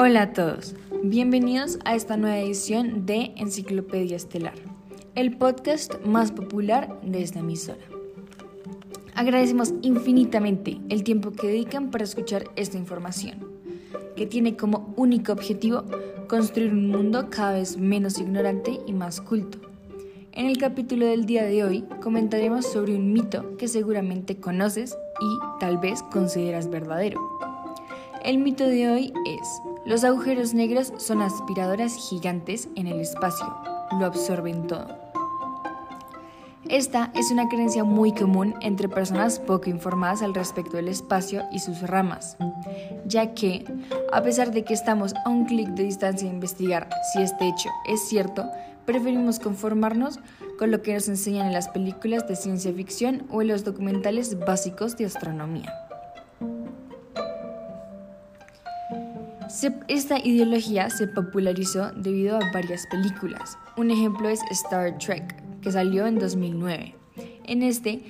Hola a todos, bienvenidos a esta nueva edición de Enciclopedia Estelar, el podcast más popular de esta emisora. Agradecemos infinitamente el tiempo que dedican para escuchar esta información, que tiene como único objetivo construir un mundo cada vez menos ignorante y más culto. En el capítulo del día de hoy comentaremos sobre un mito que seguramente conoces y tal vez consideras verdadero. El mito de hoy es, los agujeros negros son aspiradoras gigantes en el espacio, lo absorben todo. Esta es una creencia muy común entre personas poco informadas al respecto del espacio y sus ramas, ya que, a pesar de que estamos a un clic de distancia de investigar si este hecho es cierto, preferimos conformarnos con lo que nos enseñan en las películas de ciencia ficción o en los documentales básicos de astronomía. Esta ideología se popularizó debido a varias películas. Un ejemplo es Star Trek, que salió en 2009. En este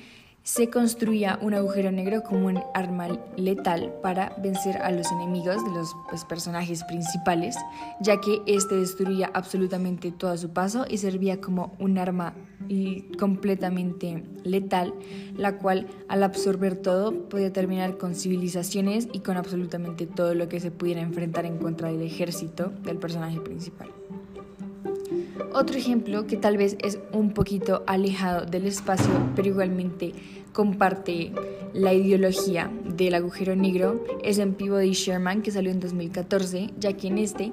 se construía un agujero negro como un arma letal para vencer a los enemigos de los pues, personajes principales, ya que este destruía absolutamente todo a su paso y servía como un arma completamente letal, la cual al absorber todo podía terminar con civilizaciones y con absolutamente todo lo que se pudiera enfrentar en contra del ejército del personaje principal. Otro ejemplo que tal vez es un poquito alejado del espacio, pero igualmente comparte la ideología del agujero negro, es en Peabody Sherman, que salió en 2014, ya que en este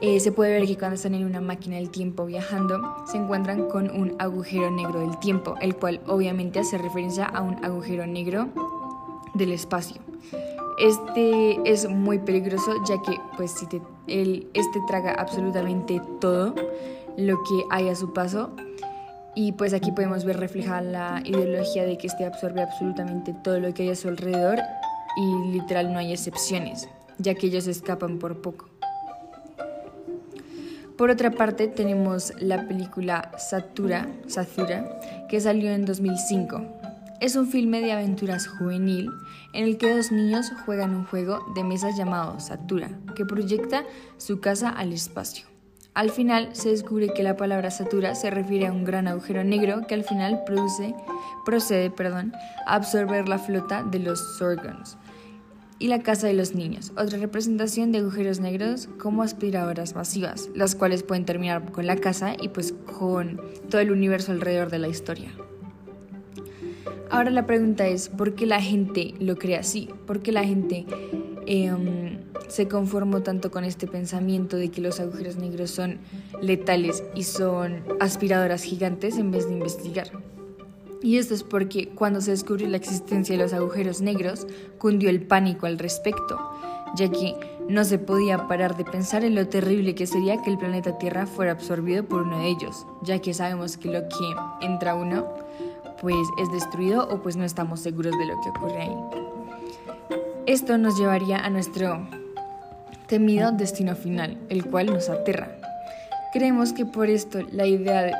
eh, se puede ver que cuando están en una máquina del tiempo viajando, se encuentran con un agujero negro del tiempo, el cual obviamente hace referencia a un agujero negro del espacio. Este es muy peligroso ya que pues si este traga absolutamente todo, lo que hay a su paso. Y pues aquí podemos ver reflejada la ideología de que este absorbe absolutamente todo lo que hay a su alrededor y literal no hay excepciones, ya que ellos escapan por poco. Por otra parte tenemos la película Satura, Satura, que salió en 2005. Es un filme de aventuras juvenil en el que dos niños juegan un juego de mesa llamado Satura, que proyecta su casa al espacio. Al final se descubre que la palabra satura se refiere a un gran agujero negro que al final produce, procede perdón, a absorber la flota de los Sorgons y la casa de los niños, otra representación de agujeros negros como aspiradoras masivas, las cuales pueden terminar con la casa y pues con todo el universo alrededor de la historia. Ahora la pregunta es, ¿por qué la gente lo cree así? ¿Por qué la gente Em, se conformó tanto con este pensamiento de que los agujeros negros son letales y son aspiradoras gigantes en vez de investigar. Y esto es porque cuando se descubrió la existencia de los agujeros negros, cundió el pánico al respecto, ya que no se podía parar de pensar en lo terrible que sería que el planeta Tierra fuera absorbido por uno de ellos, ya que sabemos que lo que entra uno pues es destruido o pues no estamos seguros de lo que ocurre ahí. Esto nos llevaría a nuestro temido destino final, el cual nos aterra. Creemos que por esto la idea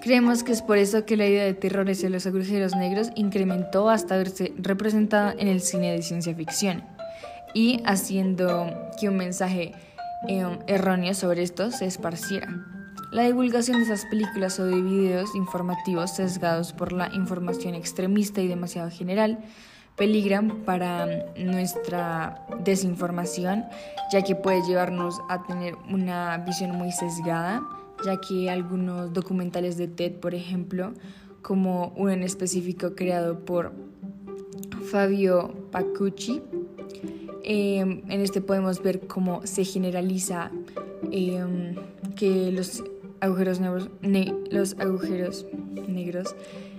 Creemos que es por eso que la idea de terrores y los agujeros negros incrementó hasta verse representada en el cine de ciencia ficción y haciendo que un mensaje eh, erróneo sobre esto se esparciera. La divulgación de esas películas o de videos informativos sesgados por la información extremista y demasiado general peligran para nuestra desinformación, ya que puede llevarnos a tener una visión muy sesgada, ya que algunos documentales de TED, por ejemplo, como uno en específico creado por Fabio Pacucci, em, en este podemos ver cómo se generaliza em, que los agujeros, negros, los agujeros negros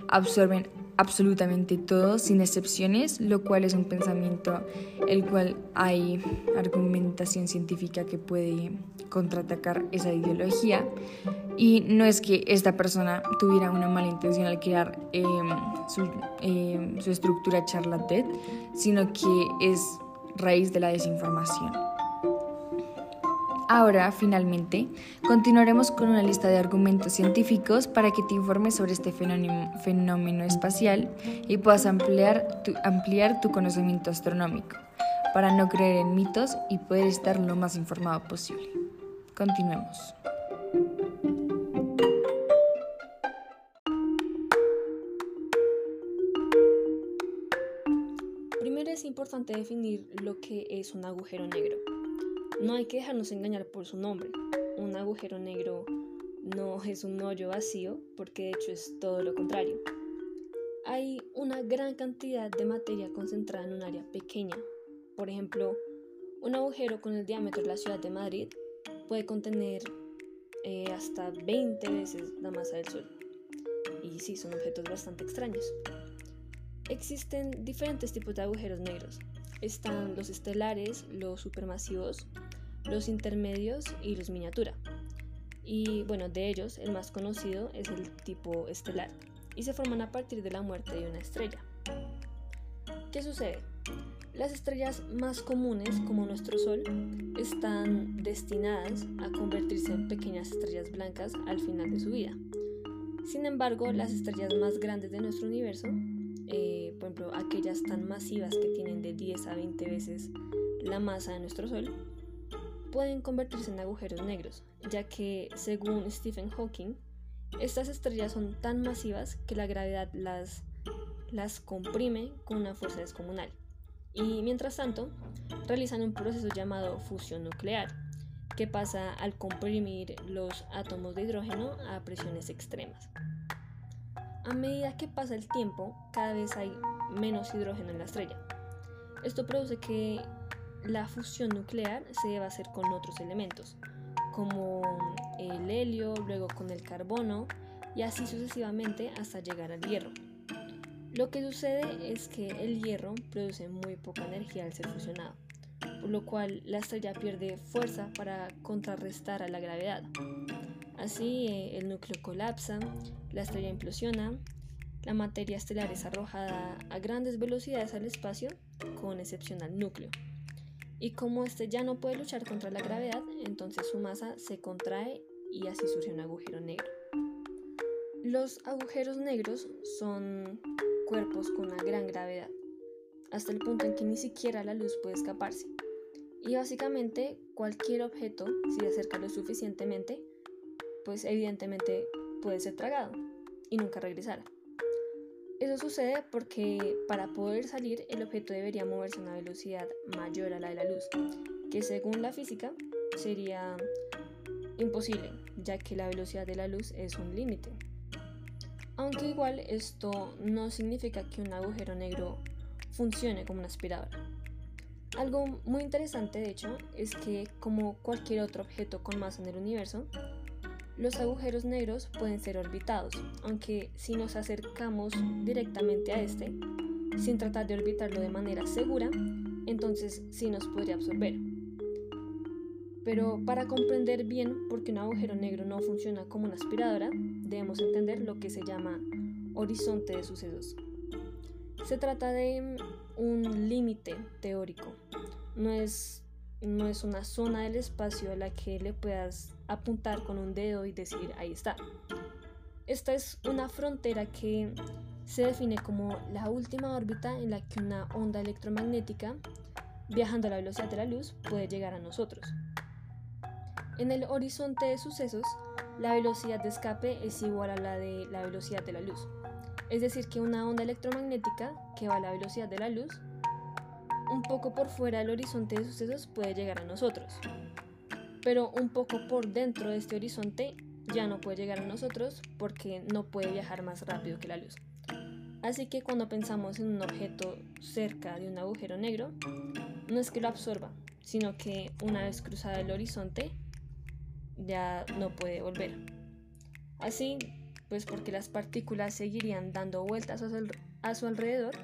absorben absolutamente todo, sin excepciones, lo cual es un pensamiento el cual hay argumentación científica que puede contraatacar esa ideología. Y no es que esta persona tuviera una mala intención al crear em, su, em, su estructura charlatet, sino que es raíz de la desinformación. Ahora, finalmente, continuaremos con una lista de argumentos científicos para que te informes sobre este fenómeno, espacial y puedas ampliar tu, ampliar tu conocimiento astronómico. para no creer en mitos y poder estar lo más informado posible. Continuemos. Primero es importante definir lo que es un agujero negro. No hay que dejarnos engañar por su nombre. Un agujero negro no es un hoyo vacío porque de hecho es todo lo contrario. Hay una gran cantidad de materia concentrada en un área pequeña. Por ejemplo, un agujero con el diámetro de la ciudad de Madrid puede contener eh, hasta 20 veces la masa del Sol. Y sí, son objetos bastante extraños. Existen diferentes tipos de agujeros negros. Están los estelares, los supermasivos, los intermedios y los miniatura. Y bueno, de ellos el más conocido es el tipo estelar y se forman a partir de la muerte de una estrella. ¿Qué sucede? Las estrellas más comunes, como nuestro Sol, están destinadas a convertirse en pequeñas estrellas blancas al final de su vida. Sin embargo, las estrellas más grandes de nuestro universo, eh, por ejemplo, aquellas tan masivas que tienen de 10 a 20 veces la masa de nuestro Sol, pueden convertirse en agujeros negros, ya que, según Stephen Hawking, estas estrellas son tan masivas que la gravedad las, las comprime con una fuerza descomunal y mientras tanto realizan un proceso llamado fusión nuclear, que pasa al comprimir los átomos de hidrógeno a presiones extremas. A medida que pasa el tiempo, cada vez hay menos hidrógeno en la estrella. Esto produce que la fusión nuclear se deba hacer con otros elementos, como el helio, luego con el carbono y así sucesivamente hasta llegar al hierro. Lo que sucede es que el hierro produce muy poca energía al ser fusionado, por lo cual la estrella pierde fuerza para contrarrestar a la gravedad. Así eh, el núcleo colapsa, la estrella implosiona, la materia estelar es arrojada a grandes velocidades al espacio, con excepción al núcleo. Y como este ya no puede luchar contra la gravedad, entonces su masa se contrae y así surge un agujero negro. Los agujeros negros son cuerpos con una gran gravedad, hasta el punto en que ni siquiera la luz puede escaparse. Y básicamente cualquier objeto, si se acerca lo suficientemente, pues evidentemente puede ser tragado y nunca regresar. Eso sucede porque para poder salir el objeto debería moverse a una velocidad mayor a la de la luz, que según la física sería imposible, ya que la velocidad de la luz es un límite. Aunque igual esto no significa que un agujero negro funcione como una aspiradora. Algo muy interesante de hecho es que como cualquier otro objeto con masa en el universo, los agujeros negros pueden ser orbitados, aunque si nos acercamos directamente a este, sin tratar de orbitarlo de manera segura, entonces sí nos podría absorber. Pero para comprender bien por qué un agujero negro no funciona como una aspiradora, debemos entender lo que se llama horizonte de sucesos. Se trata de un límite teórico, no es, no es una zona del espacio a la que le puedas apuntar con un dedo y decir ahí está. Esta es una frontera que se define como la última órbita en la que una onda electromagnética, viajando a la velocidad de la luz, puede llegar a nosotros. En el horizonte de sucesos, la velocidad de escape es igual a la de la velocidad de la luz. Es decir, que una onda electromagnética que va a la velocidad de la luz, un poco por fuera del horizonte de sucesos puede llegar a nosotros. Pero un poco por dentro de este horizonte ya no puede llegar a nosotros porque no puede viajar más rápido que la luz. Así que cuando pensamos en un objeto cerca de un agujero negro, no es que lo absorba, sino que una vez cruzado el horizonte, ya no puede volver. Así, pues porque las partículas seguirían dando vueltas a su, alrededor,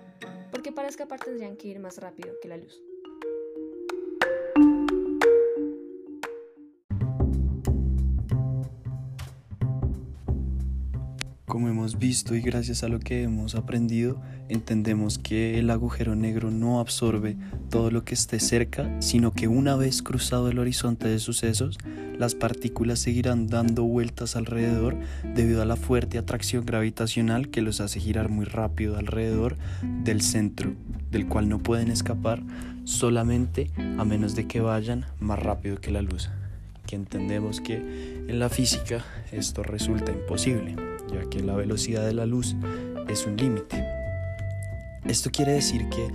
porque para escapar tendrían que ir más rápido que la luz. Como hemos visto y gracias a lo que hemos aprendido, entendemos que el agujero negro no absorbe todo lo que esté cerca, sino que una vez cruzado el horizonte de sucesos, las partículas seguirán dando vueltas alrededor debido a la fuerte atracción gravitacional que los hace girar muy rápido alrededor del centro, del cual no pueden escapar solamente a menos de que vayan más rápido que la luz. Que entendemos que en la física esto resulta imposible, ya que la velocidad de la luz es un límite. Esto quiere decir que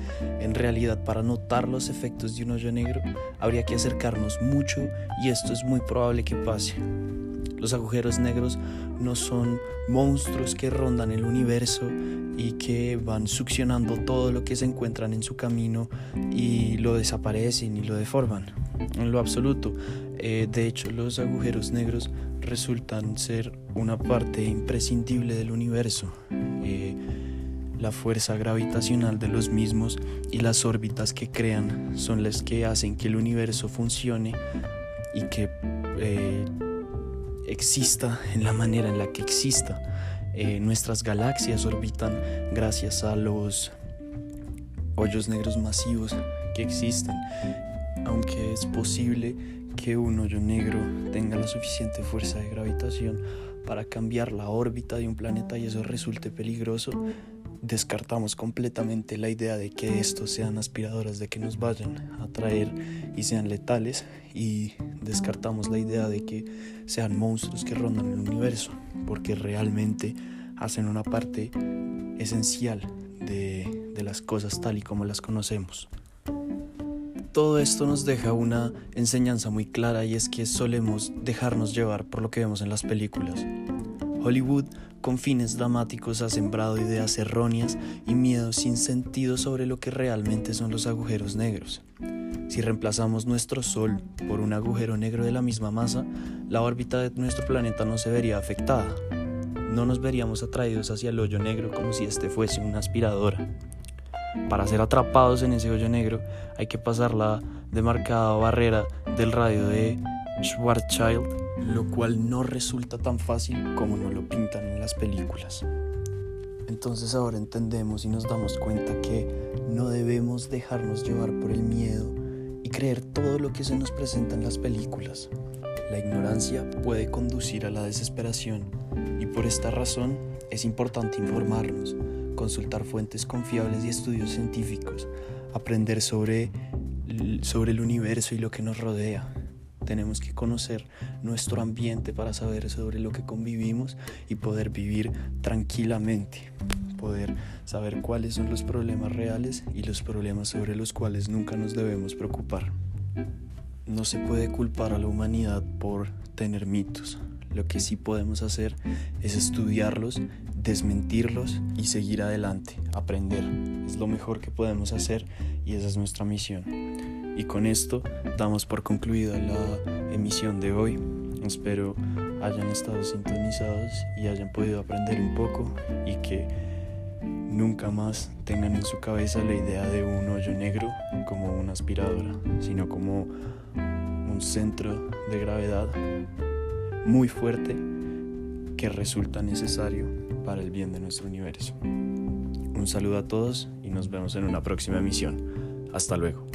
en realidad para notar los efectos de un hoyo negro habría que acercarnos mucho y esto es muy probable que pase. Los agujeros negros no son monstruos que rondan el universo y que van succionando todo lo que se encuentran en su camino y lo desaparecen y lo deforman. En lo absoluto. Eh, de hecho, los agujeros negros resultan ser una parte imprescindible del universo. Eh, la fuerza gravitacional de los mismos y las órbitas que crean son las que hacen que el universo funcione y que eh, exista en la manera en la que exista. Eh, nuestras galaxias orbitan gracias a los hoyos negros masivos que existen, aunque es posible que un hoyo negro tenga la suficiente fuerza de gravitación para cambiar la órbita de un planeta y eso resulte peligroso, descartamos completamente la idea de que estos sean aspiradoras de que nos vayan a traer y sean letales y descartamos la idea de que sean monstruos que rondan el universo porque realmente hacen una parte esencial de, de las cosas tal y como las conocemos. Todo esto nos deja una enseñanza muy clara y es que solemos dejarnos llevar por lo que vemos en las películas. Hollywood con fines dramáticos ha sembrado ideas erróneas y miedos sin sentido sobre lo que realmente son los agujeros negros. Si reemplazamos nuestro Sol por un agujero negro de la misma masa, la órbita de nuestro planeta no se vería afectada. No nos veríamos atraídos hacia el hoyo negro como si este fuese una aspiradora. Para ser atrapados en ese hoyo negro hay que pasar la demarcada barrera del radio de Schwarzschild lo cual no resulta tan fácil como nos lo pintan en las películas. Entonces ahora entendemos y nos damos cuenta que no debemos dejarnos llevar por el miedo y creer todo lo que se nos presenta en las películas. La ignorancia puede conducir a la desesperación y por esta razón es importante informarnos, consultar fuentes confiables y estudios científicos, aprender sobre, sobre el universo y lo que nos rodea tenemos que conocer nuestro ambiente para saber sobre lo que convivimos y poder vivir tranquilamente, poder saber cuáles son los problemas reales y los problemas sobre los cuales nunca nos debemos preocupar. No se puede culpar a la humanidad por tener mitos. Lo que sí podemos hacer es estudiarlos, desmentirlos y seguir adelante, aprender. Es lo mejor que podemos hacer y esa es nuestra misión. Y con esto damos por concluida la emisión de hoy. Espero hayan estado sintonizados y hayan podido aprender un poco y que nunca más tengan en su cabeza la idea de un hoyo negro como una aspiradora, sino como un centro de gravedad muy fuerte que resulta necesario para el bien de nuestro universo. Un saludo a todos y nos vemos en una próxima emisión. Hasta luego.